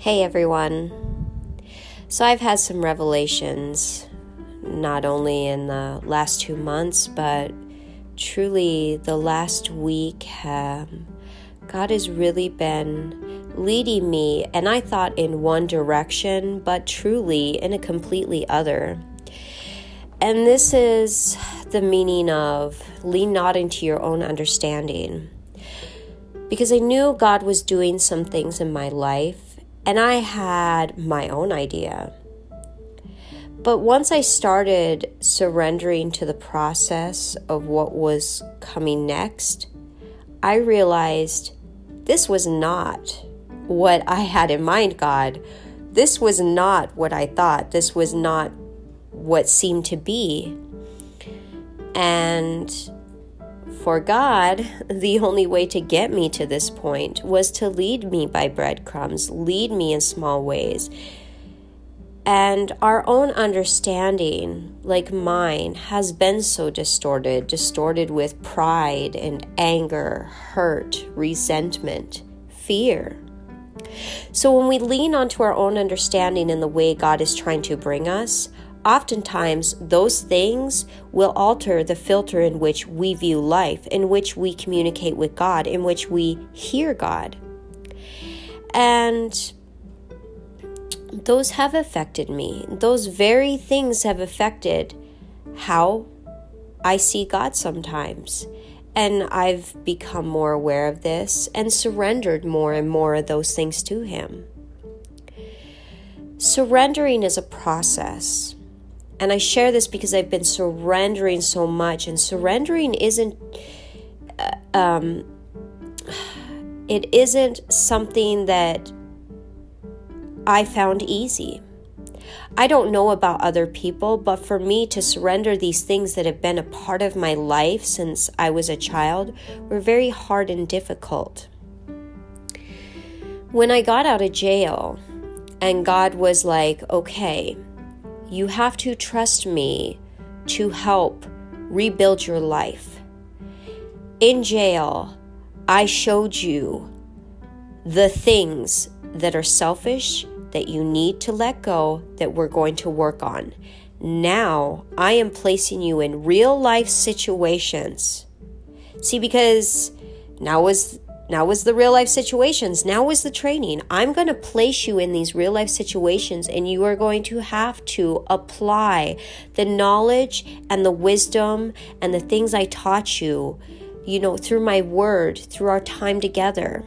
Hey everyone. So I've had some revelations, not only in the last two months, but truly the last week. Um, God has really been leading me, and I thought in one direction, but truly in a completely other. And this is the meaning of lean not into your own understanding. Because I knew God was doing some things in my life and I had my own idea. But once I started surrendering to the process of what was coming next, I realized this was not what I had in mind, God. This was not what I thought. This was not what seemed to be. And for God, the only way to get me to this point was to lead me by breadcrumbs, lead me in small ways. And our own understanding, like mine, has been so distorted, distorted with pride and anger, hurt, resentment, fear. So when we lean onto our own understanding in the way God is trying to bring us, oftentimes those things will alter the filter in which we view life, in which we communicate with God, in which we hear God. And those have affected me. Those very things have affected how I see God sometimes. And I've become more aware of this and surrendered more and more of those things to Him. Surrendering is a process. And I share this because I've been surrendering so much, and surrendering isn't. Uh, um, it isn't something that I found easy. I don't know about other people, but for me to surrender these things that have been a part of my life since I was a child were very hard and difficult. When I got out of jail, and God was like, okay, you have to trust me to help rebuild your life. In jail, I showed you the things that are selfish that you need to let go that we're going to work on. Now I am placing you in real life situations. See, because now is now was the real life situations. Now was the training. I'm going to place you in these real life situations, and you are going to have to apply the knowledge and the wisdom and the things I taught you, you know, through my word, through our time together.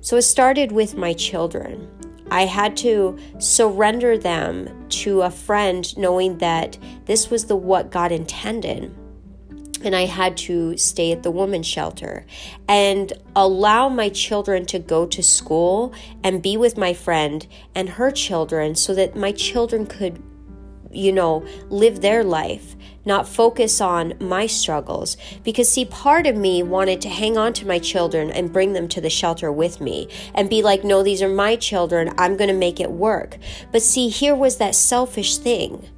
So it started with my children. I had to surrender them to a friend, knowing that this was the what God intended and I had to stay at the women's shelter and allow my children to go to school and be with my friend and her children so that my children could, you know, live their life, not focus on my struggles. Because, see, part of me wanted to hang on to my children and bring them to the shelter with me and be like, no, these are my children. I'm going to make it work. But, see, here was that selfish thing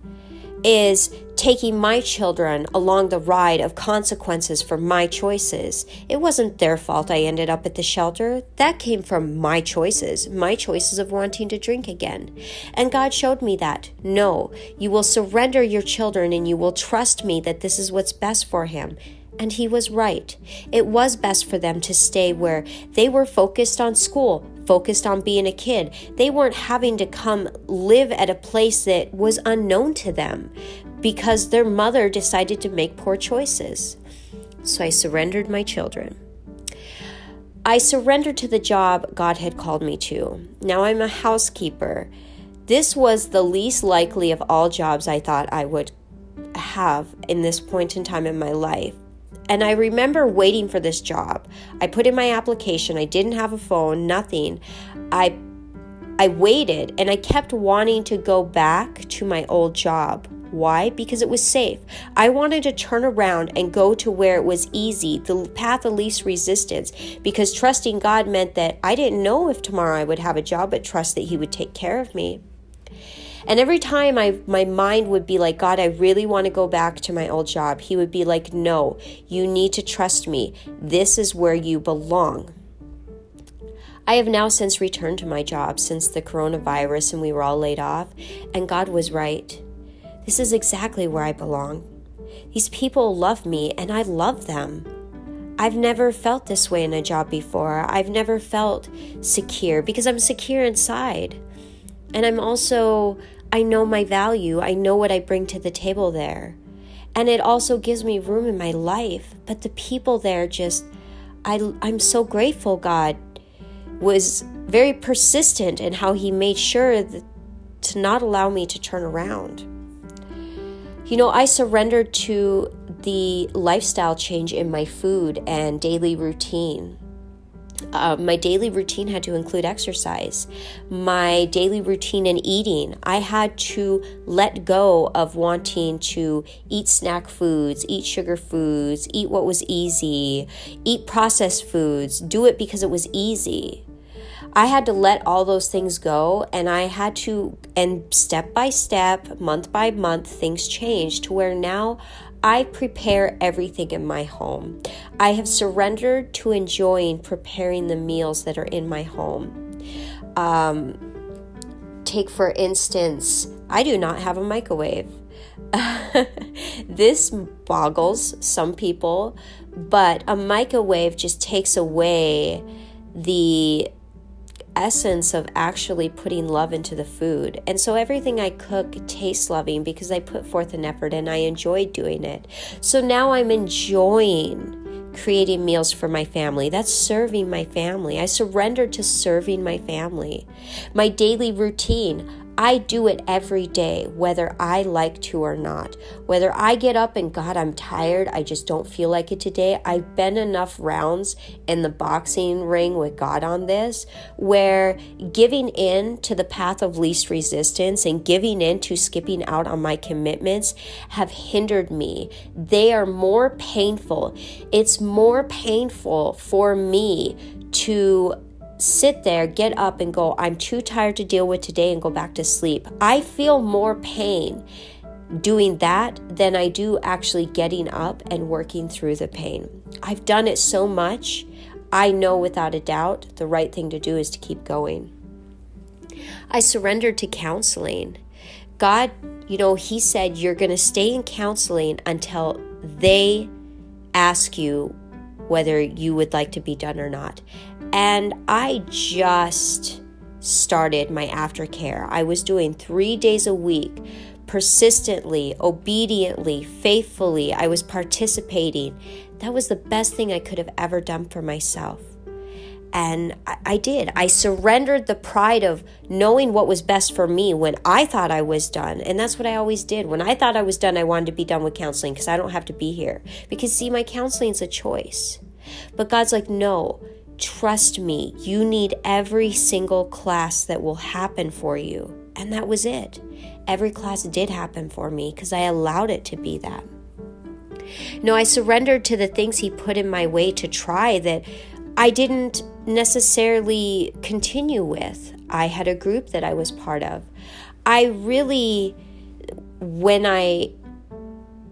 is taking my children along the ride of consequences for my choices. It wasn't their fault I ended up at the shelter. That came from my choices, my choices of wanting to drink again. And God showed me that. No, you will surrender your children and you will trust me that this is what's best for him. And he was right. It was best for them to stay where they were focused on school, focused on being a kid. They weren't having to come live at a place that was unknown to them because their mother decided to make poor choices. So I surrendered my children. I surrendered to the job God had called me to. Now I'm a housekeeper. This was the least likely of all jobs I thought I would have in this point in time in my life. And I remember waiting for this job. I put in my application. I didn't have a phone, nothing. I I waited and I kept wanting to go back to my old job. Why? Because it was safe. I wanted to turn around and go to where it was easy, the path of least resistance, because trusting God meant that I didn't know if tomorrow I would have a job, but trust that He would take care of me. And every time I my mind would be like, God, I really want to go back to my old job. He would be like, No, you need to trust me. This is where you belong. I have now since returned to my job since the coronavirus and we were all laid off, and God was right. This is exactly where I belong. These people love me and I love them. I've never felt this way in a job before. I've never felt secure because I'm secure inside. And I'm also, I know my value. I know what I bring to the table there. And it also gives me room in my life. But the people there just, I, I'm so grateful God was very persistent in how He made sure that, to not allow me to turn around. You know, I surrendered to the lifestyle change in my food and daily routine. Uh, my daily routine had to include exercise. My daily routine in eating, I had to let go of wanting to eat snack foods, eat sugar foods, eat what was easy, eat processed foods, do it because it was easy. I had to let all those things go and I had to, and step by step, month by month, things changed to where now I prepare everything in my home. I have surrendered to enjoying preparing the meals that are in my home. Um, take, for instance, I do not have a microwave. this boggles some people, but a microwave just takes away the essence of actually putting love into the food. And so everything I cook tastes loving because I put forth an effort and I enjoy doing it. So now I'm enjoying creating meals for my family. That's serving my family. I surrendered to serving my family. My daily routine, I do it every day, whether I like to or not. Whether I get up and God, I'm tired, I just don't feel like it today. I've been enough rounds in the boxing ring with God on this where giving in to the path of least resistance and giving in to skipping out on my commitments have hindered me. They are more painful. It's more painful for me to sit there, get up, and go, I'm too tired to deal with today and go back to sleep. I feel more pain doing that than I do actually getting up and working through the pain. I've done it so much, I know without a doubt the right thing to do is to keep going. I surrendered to counseling. God, you know, He said, You're going to stay in counseling until they ask you whether you would like to be done or not. And I just started my aftercare. I was doing three days a week, persistently, obediently, faithfully. I was participating. That was the best thing I could have ever done for myself. And I, I, did. I surrendered the pride of knowing what was best for me when I thought I was done. And that's what I always did. When I thought I was done, I wanted to be done with counseling because I don't have to be here. Because, see, my counseling is a choice. But God's like, no, Trust me, you need every single class that will happen for you. And that was it. Every class did happen for me because I allowed it to be that. No, I surrendered to the things He put in my way to try that I didn't necessarily continue with. I had a group that I was part of. I really, when I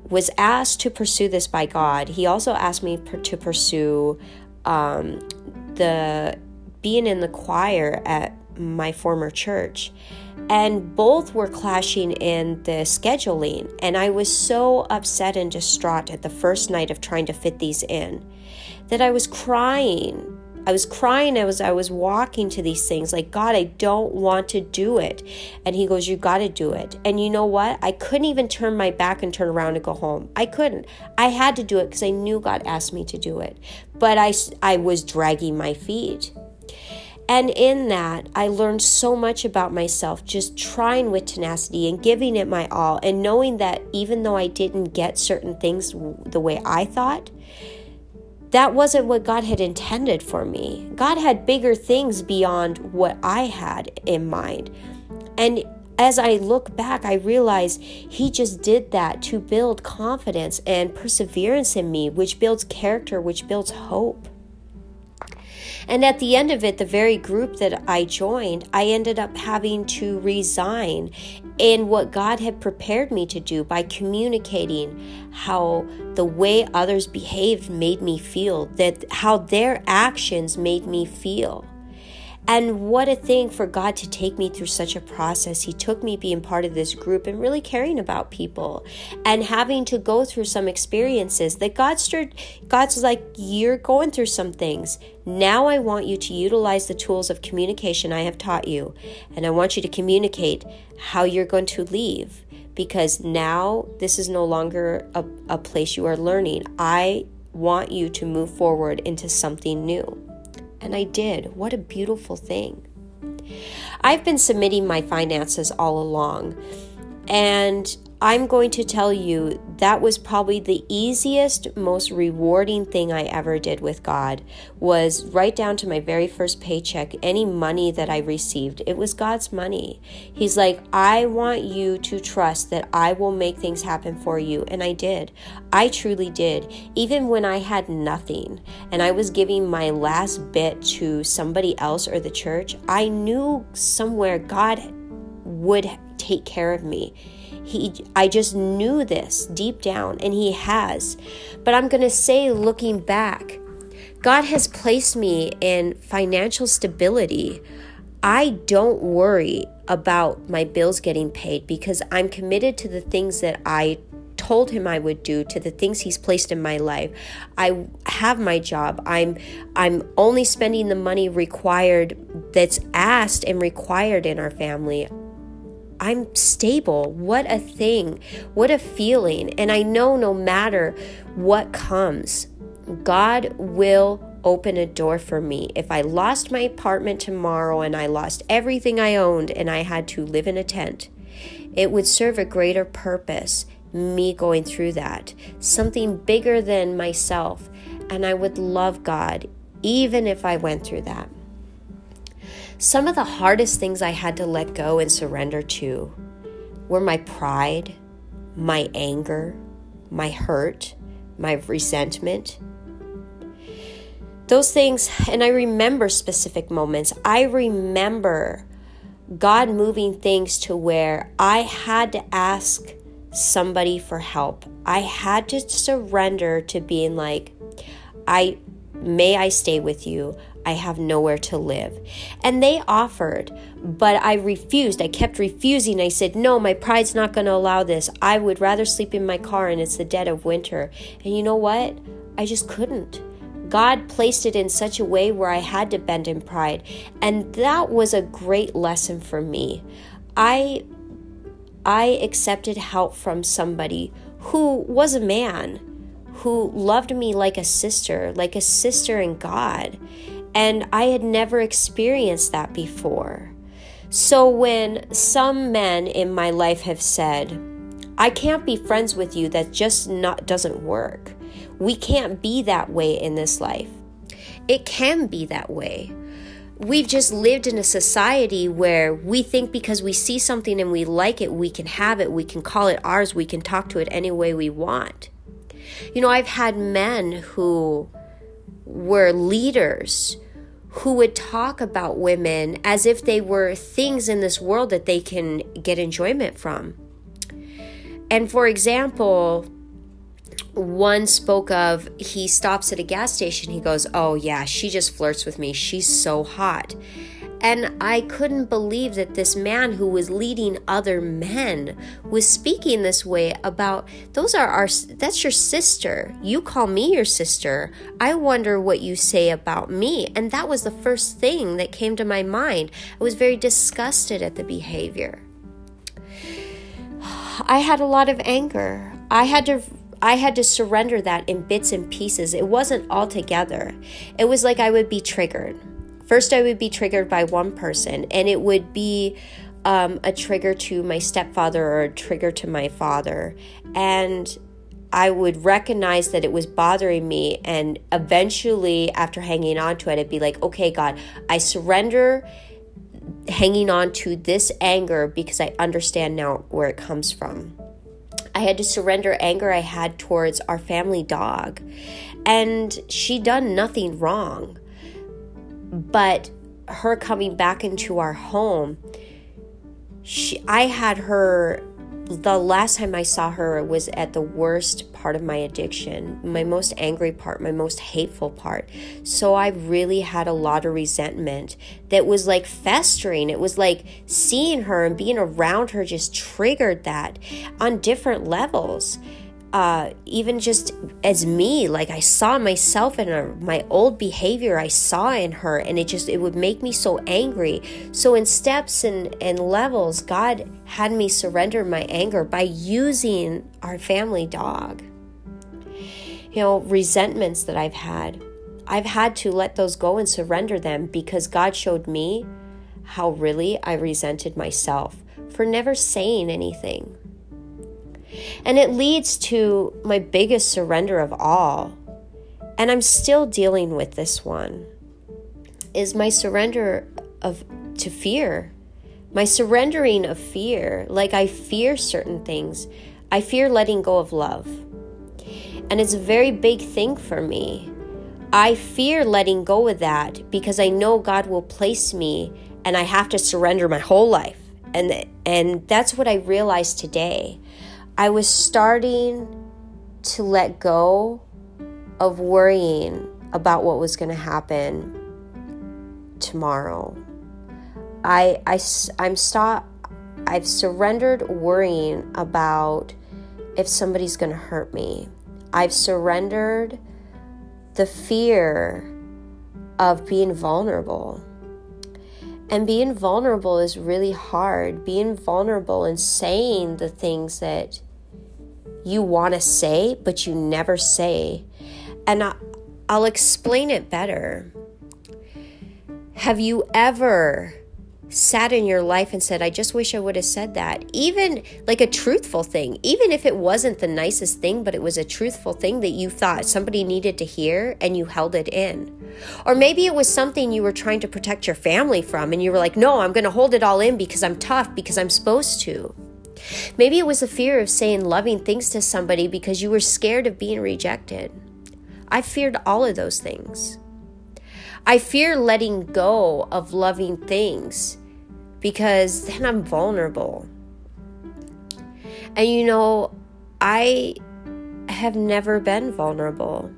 was asked to pursue this by God, He also asked me to pursue um, the being in the choir at my former church. And both were clashing in the scheduling. And i was so upset and distraught at the first night of trying to fit these in that i was crying I was crying as I was walking to these things, like, God, I don't want to do it. And He goes, You got to do it. And you know what? I couldn't even turn my back and turn around and go home. I couldn't. I had to do it because I knew God asked me to do it. But I, I was dragging my feet. And in that, I learned so much about myself, just trying with tenacity and giving it my all, and knowing that even though I didn't get certain things the way I thought, that wasn't what God had intended for me. God had bigger things beyond what I had in mind. And as I look back, I realize He just did that to build confidence and perseverance in me, which builds character, which builds hope. And at the end of it, the very group that I joined, I ended up having to resign in what God had prepared me to do by communicating how the way others behaved made me feel, that how their actions made me feel. And what a thing for God to take me through such a process. He took me being part of this group and really caring about people and having to go through some experiences that God started, God's like, you're going through some things. Now I want you to utilize the tools of communication I have taught you. And I want you to communicate how you're going to leave because now this is no longer a, a place you are learning. I want you to move forward into something new. And I did. What a beautiful thing. I've been submitting my finances all along. And I'm going to tell you that was probably the easiest, most rewarding thing I ever did with God was right down to my very first paycheck, any money that I received, it was God's money. He's like, I want you to trust that I will make things happen for you. And I did. I truly did. Even when I had nothing and I was giving my last bit to somebody else or the church, I knew somewhere God would take care of me he I just knew this deep down and he has. But I'm going to say looking back, God has placed me in financial stability. I don't worry about my bills getting paid because I'm committed to the things that I told him I would do to the things he's placed in my life. I have my job. I'm I'm only spending the money required that's asked and required in our family. I'm stable. What a thing. What a feeling. And I know no matter what comes, God will open a door for me. If I lost my apartment tomorrow and I lost everything I owned and I had to live in a tent, it would serve a greater purpose, me going through that. Something bigger than myself. And I would love God even if I went through that. Some of the hardest things I had to let go and surrender to were my pride, my anger, my hurt, my resentment. Those things, and I remember specific moments. I remember God moving things to where I had to ask somebody for help. I had to surrender to being like, I may I stay with you. I have nowhere to live. And they offered, but I refused. I kept refusing. I said, No, my pride's not going to allow this. I would rather sleep in my car and it's the dead of winter. And you know what? I just couldn't. God placed it in such a way where I had to bend in pride. And that was a great lesson for me. I I accepted help from somebody who was a man who loved me like a sister, like a sister in God. And I had never experienced that before. So when some men in my life have said, I can't be friends with you, that just not doesn't work. We can't be that way in this life. It can be that way. We've just lived in a society where we think because we see something and we like it, we can have it, we can call it ours, we can talk to it any way we want. You know, I've had men who were leaders who would talk about women as if they were things in this world that they can get enjoyment from. And for example, one spoke of he stops at a gas station, he goes, Oh, yeah, she just flirts with me. She's so hot. And I couldn't believe that this man who was leading other men was speaking this way about those are our that's your sister. You call me your sister. I wonder what you say about me. And that was the first thing that came to my mind. I was very disgusted at the behavior. I had a lot of anger. I had to I had to surrender that in bits and pieces. It wasn't all together. It was like I would be triggered First, I would be triggered by one person, and it would be um, a trigger to my stepfather or a trigger to my father. And I would recognize that it was bothering me. And eventually, after hanging on to it, I'd be like, okay, God, I surrender hanging on to this anger because I understand now where it comes from. I had to surrender anger I had towards our family dog. And she done nothing wrong. But her coming back into our home, she, I had her the last time I saw her was at the worst part of my addiction, my most angry part, my most hateful part. So I really had a lot of resentment that was like festering. It was like seeing her and being around her just triggered that on different levels uh, even just as me, like I saw myself in her, my old behavior I saw in her, and it just it would make me so angry. So in steps and, and levels, God had me surrender my anger by using our family dog. You know, resentments that I've had. I've had to let those go and surrender them because God showed me how really I resented myself for never saying anything and it leads to my biggest surrender of all. And I'm still dealing with this one. Is my surrender of to fear. My surrendering of fear. Like I fear certain things. I fear letting go of love. And it's a very big thing for me. I fear letting go of that because I know God will place me and I have to surrender my whole life. And and that's what I realized today. I was starting to let go of worrying about what was going to happen tomorrow. I, I, I'm stop, I've surrendered worrying about if somebody's going to hurt me. I've surrendered the fear of being vulnerable. And being vulnerable is really hard. Being vulnerable and saying the things that you want to say, but you never say. And I, I'll explain it better. Have you ever sat in your life and said, I just wish I would have said that? Even like a truthful thing, even if it wasn't the nicest thing, but it was a truthful thing that you thought somebody needed to hear and you held it in. Or maybe it was something you were trying to protect your family from and you were like, no, I'm going to hold it all in because I'm tough, because I'm supposed to. Maybe it was the fear of saying loving things to somebody because you were scared of being rejected. I feared all of those things. I fear letting go of loving things because then I'm vulnerable. And you know, I have never been vulnerable.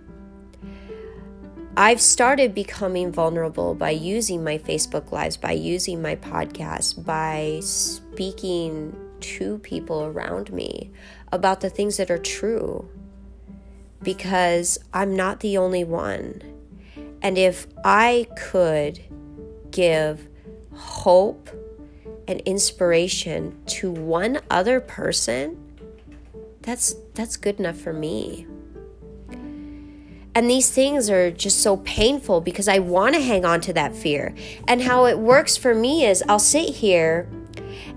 I've started becoming vulnerable by using my Facebook Lives, by using my podcast, by speaking to people around me about the things that are true because I'm not the only one. And if I could give hope and inspiration to one other person, that's that's good enough for me. And these things are just so painful because I want to hang on to that fear. And how it works for me is I'll sit here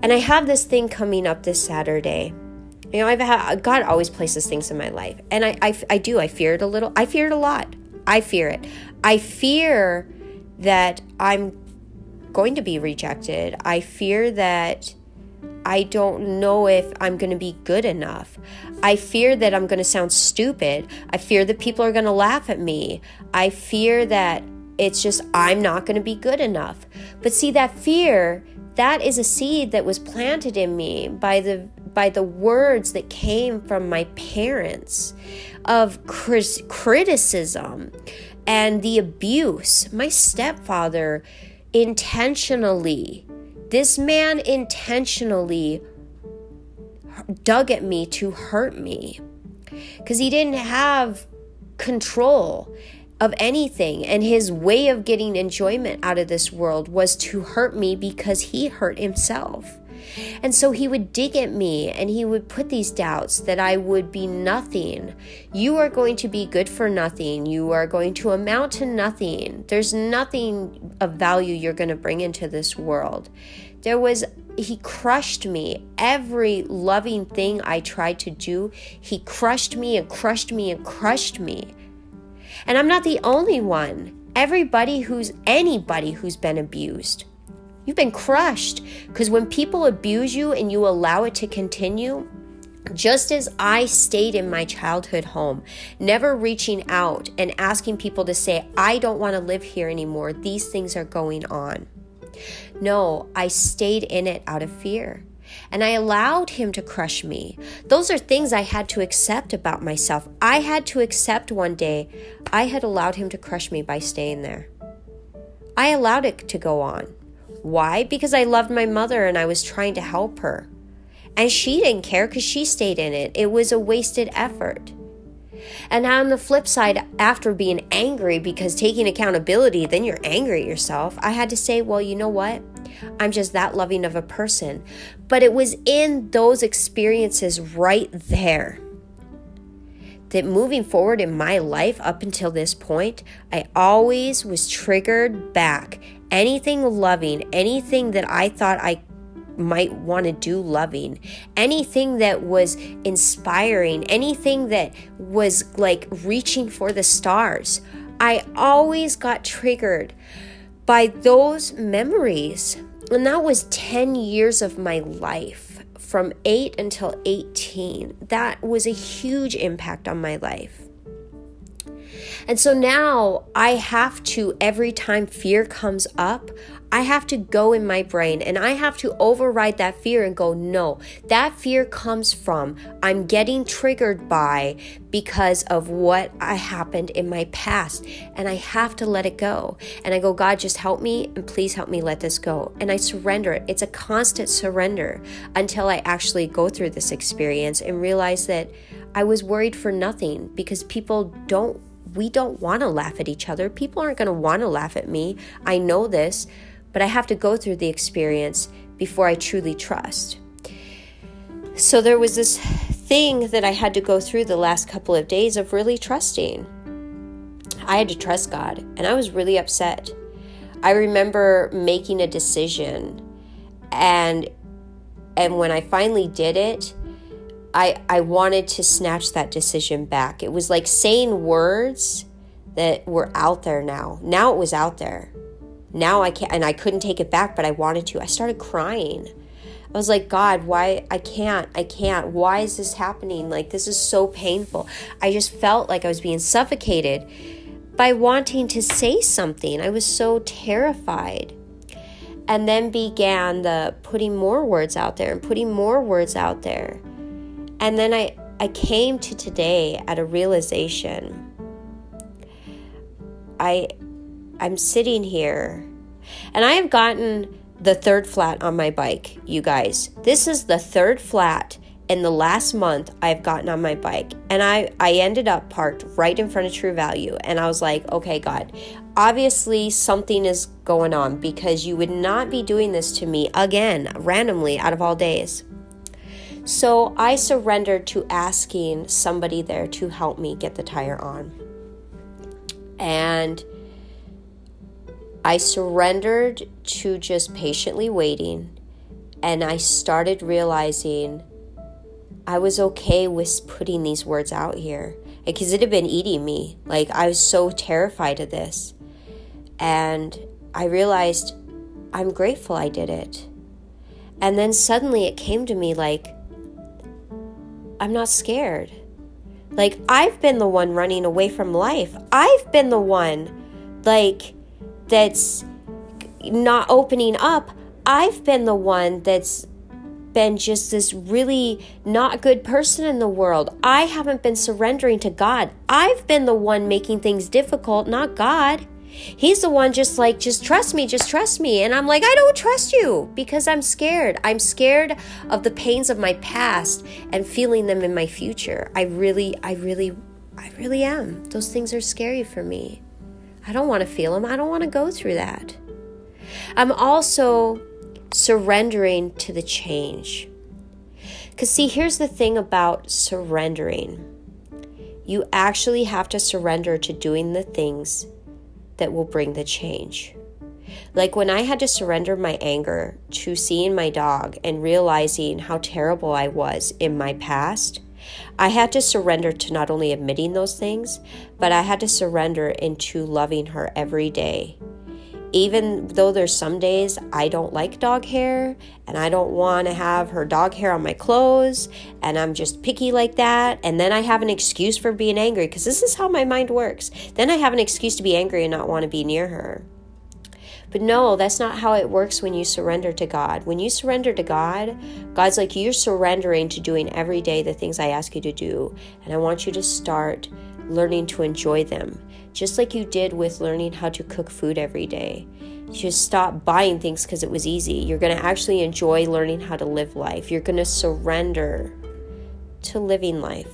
and I have this thing coming up this Saturday. You know, I've had God always places things in my life, and I, I, I do. I fear it a little. I fear it a lot. I fear it. I fear that I'm going to be rejected. I fear that I don't know if I'm going to be good enough. I fear that I'm going to sound stupid. I fear that people are going to laugh at me. I fear that it's just I'm not going to be good enough. But see, that fear that is a seed that was planted in me by the by the words that came from my parents of criticism and the abuse. My stepfather intentionally this man intentionally dug at me to hurt me because he didn't have control of anything. And his way of getting enjoyment out of this world was to hurt me because he hurt himself. And so he would dig at me and he would put these doubts that I would be nothing. You are going to be good for nothing. You are going to amount to nothing. There's nothing of value you're going to bring into this world. There was, he crushed me. Every loving thing I tried to do, he crushed me and crushed me and crushed me. And I'm not the only one. Everybody who's anybody who's been abused. You've been crushed because when people abuse you and you allow it to continue, just as I stayed in my childhood home, never reaching out and asking people to say, I don't want to live here anymore, these things are going on. No, I stayed in it out of fear. And I allowed him to crush me. Those are things I had to accept about myself. I had to accept one day I had allowed him to crush me by staying there. I allowed it to go on. Why? Because I loved my mother and I was trying to help her. And she didn't care because she stayed in it. It was a wasted effort. And on the flip side, after being angry because taking accountability, then you're angry at yourself, I had to say, well, you know what? I'm just that loving of a person. But it was in those experiences right there that moving forward in my life up until this point, I always was triggered back. Anything loving, anything that I thought I might want to do loving, anything that was inspiring, anything that was like reaching for the stars. I always got triggered by those memories. And that was 10 years of my life from 8 until 18. That was a huge impact on my life. And so now I have to, every time fear comes up, I have to go in my brain and I have to override that fear and go, no, that fear comes from I'm getting triggered by because of what I happened in my past. And I have to let it go. And I go, God, just help me and please help me let this go. And I surrender it. It's a constant surrender until I actually go through this experience and realize that I was worried for nothing because people don't we don't want to laugh at each other. People aren't going to want to laugh at me. I know this but I have to go through the experience before I truly trust. So there was this thing that I had to go through the last couple of days of really trusting. I had to trust God, and I was really upset. I remember making a decision and and when I finally did it, I I wanted to snatch that decision back. It was like saying words that were out there now. Now it was out there now I can't, and I couldn't take it back, but I wanted to. I started crying. I was like, God, why? I can't, I can't. Why is this happening? Like, this is so painful. I just felt like I was being suffocated by wanting to say something. I was so terrified. And then began the putting more words out there and putting more words out there. And then I, I came to today at a realization. I I'm sitting here and I have gotten the third flat on my bike, you guys. This is the third flat in the last month I've gotten on my bike. And I, I ended up parked right in front of True Value. And I was like, okay, God, obviously something is going on because you would not be doing this to me again, randomly, out of all days. So I surrendered to asking somebody there to help me get the tire on. And I surrendered to just patiently waiting, and I started realizing I was okay with putting these words out here because it had been eating me. Like, I was so terrified of this. And I realized I'm grateful I did it. And then suddenly it came to me like, I'm not scared. Like, I've been the one running away from life. I've been the one, like, that's not opening up, I've been the one that's been just this really not good person in the world. I haven't been surrendering to God. I've been the one making things difficult, not God. He's the one just like, just trust me, just trust me. And I'm like, I don't trust you because I'm scared. I'm scared of the pains of my past and feeling them in my future. I really, I really, I really am. Those things are scary for me. I don't want to feel them. I don't want to go through that. I'm also surrendering to the change. Because, see, here's the thing about surrendering you actually have to surrender to doing the things that will bring the change. Like when I had to surrender my anger to seeing my dog and realizing how terrible I was in my past, I had to surrender to not only admitting those things, but I had to surrender into loving her every day. Even though there's some days I don't like dog hair and I don't want to have her dog hair on my clothes and I'm just picky like that, and then I have an excuse for being angry because this is how my mind works. Then I have an excuse to be angry and not want to be near her. But no, that's not how it works when you surrender to God. When you surrender to God, God's like, you're surrendering to doing every day the things I ask you to do. And I want you to start learning to enjoy them, just like you did with learning how to cook food every day. Just stop buying things because it was easy. You're going to actually enjoy learning how to live life. You're going to surrender to living life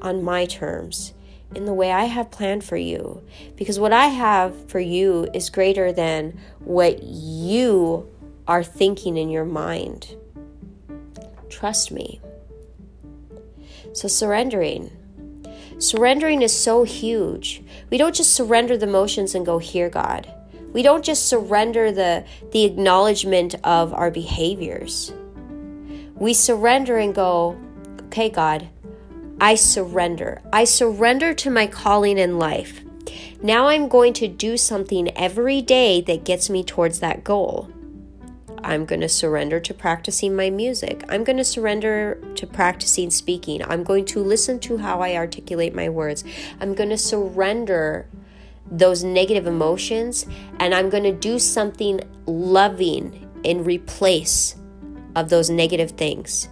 on my terms in the way I have planned for you. Because what I have for you is greater than what you are thinking in your mind. Trust me. So, surrendering. Surrendering is so huge. We don't just surrender the motions and go, Here, God. We don't just surrender the, the acknowledgement of our behaviors. We surrender and go, Okay, God, I surrender. I surrender to my calling in life. Now I'm going to do something every day that gets me towards that goal. I'm going to surrender to practicing my music. I'm going to surrender to practicing speaking. I'm going to listen to how I articulate my words. I'm going to surrender those negative emotions and I'm going to do something loving in replace of those negative things.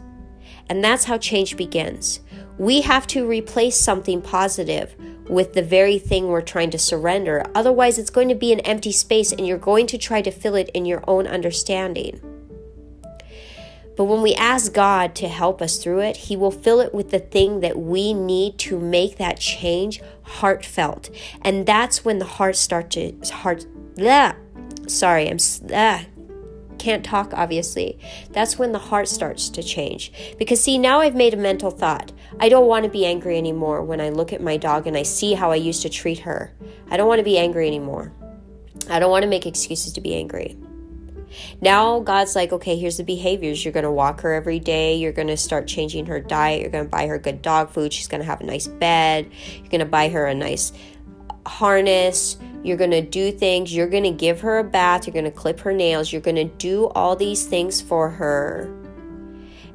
And that's how change begins. We have to replace something positive with the very thing we're trying to surrender. Otherwise, it's going to be an empty space and you're going to try to fill it in your own understanding. But when we ask God to help us through it, He will fill it with the thing that we need to make that change heartfelt. And that's when the heart starts to heart. Blah, sorry, I'm ah, can't talk obviously. That's when the heart starts to change. Because see, now I've made a mental thought. I don't want to be angry anymore when I look at my dog and I see how I used to treat her. I don't want to be angry anymore. I don't want to make excuses to be angry. Now God's like, okay, here's the behaviors. You're going to walk her every day. You're going to start changing her diet. You're going to buy her good dog food. She's going to have a nice bed. You're going to buy her a nice harness. You're going to do things. You're going to give her a bath. You're going to clip her nails. You're going to do all these things for her.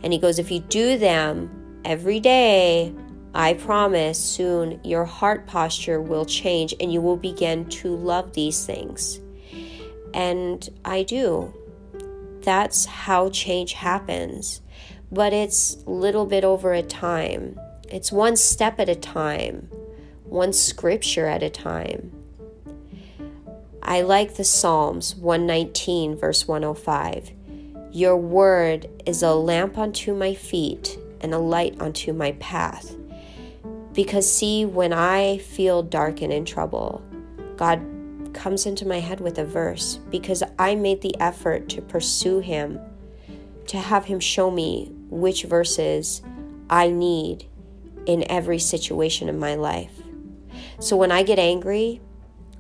And he goes, if you do them every day, I promise soon your heart posture will change and you will begin to love these things. And I do. That's how change happens. But it's little bit over a time. It's one step at a time, one scripture at a time. I like the Psalms 119, verse 105. Your word is a lamp unto my feet and a light unto my path. Because, see, when I feel dark and in trouble, God comes into my head with a verse because I made the effort to pursue Him, to have Him show me which verses I need in every situation in my life. So when I get angry,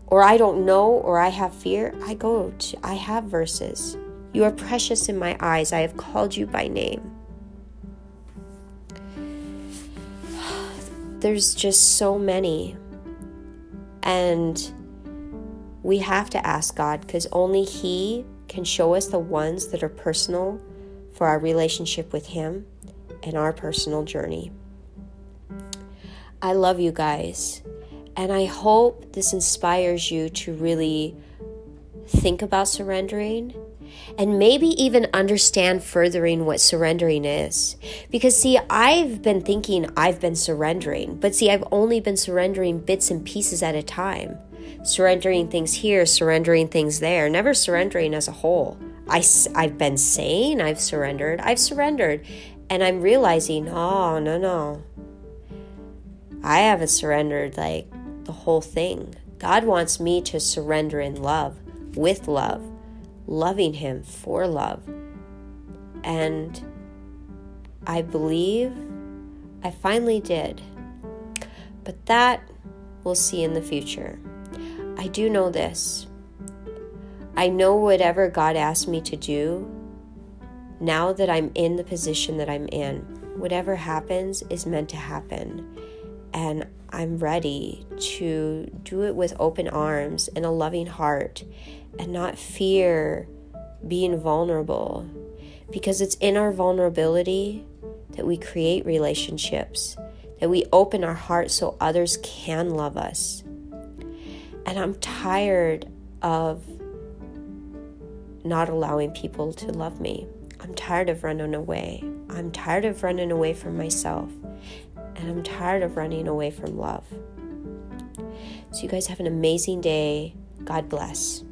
or I don't know, or I have fear, I go to, I have verses. You are precious in my eyes. I have called you by name. There's just so many. And we have to ask God because only He can show us the ones that are personal for our relationship with Him and our personal journey. I love you guys, and I hope this inspires you to really think about surrendering and maybe even understand furthering what surrendering is. Because, see, I've been thinking I've been surrendering, but see, I've only been surrendering bits and pieces at a time surrendering things here, surrendering things there, never surrendering as a whole. I, I've been saying I've surrendered, I've surrendered, and I'm realizing, oh, no, no. I haven't surrendered like the whole thing. God wants me to surrender in love, with love, loving Him for love. And I believe I finally did. But that we'll see in the future. I do know this. I know whatever God asked me to do, now that I'm in the position that I'm in, whatever happens is meant to happen. And I'm ready to do it with open arms and a loving heart and not fear being vulnerable. Because it's in our vulnerability that we create relationships, that we open our hearts so others can love us. And I'm tired of not allowing people to love me. I'm tired of running away. I'm tired of running away from myself. And I'm tired of running away from love. So, you guys have an amazing day. God bless.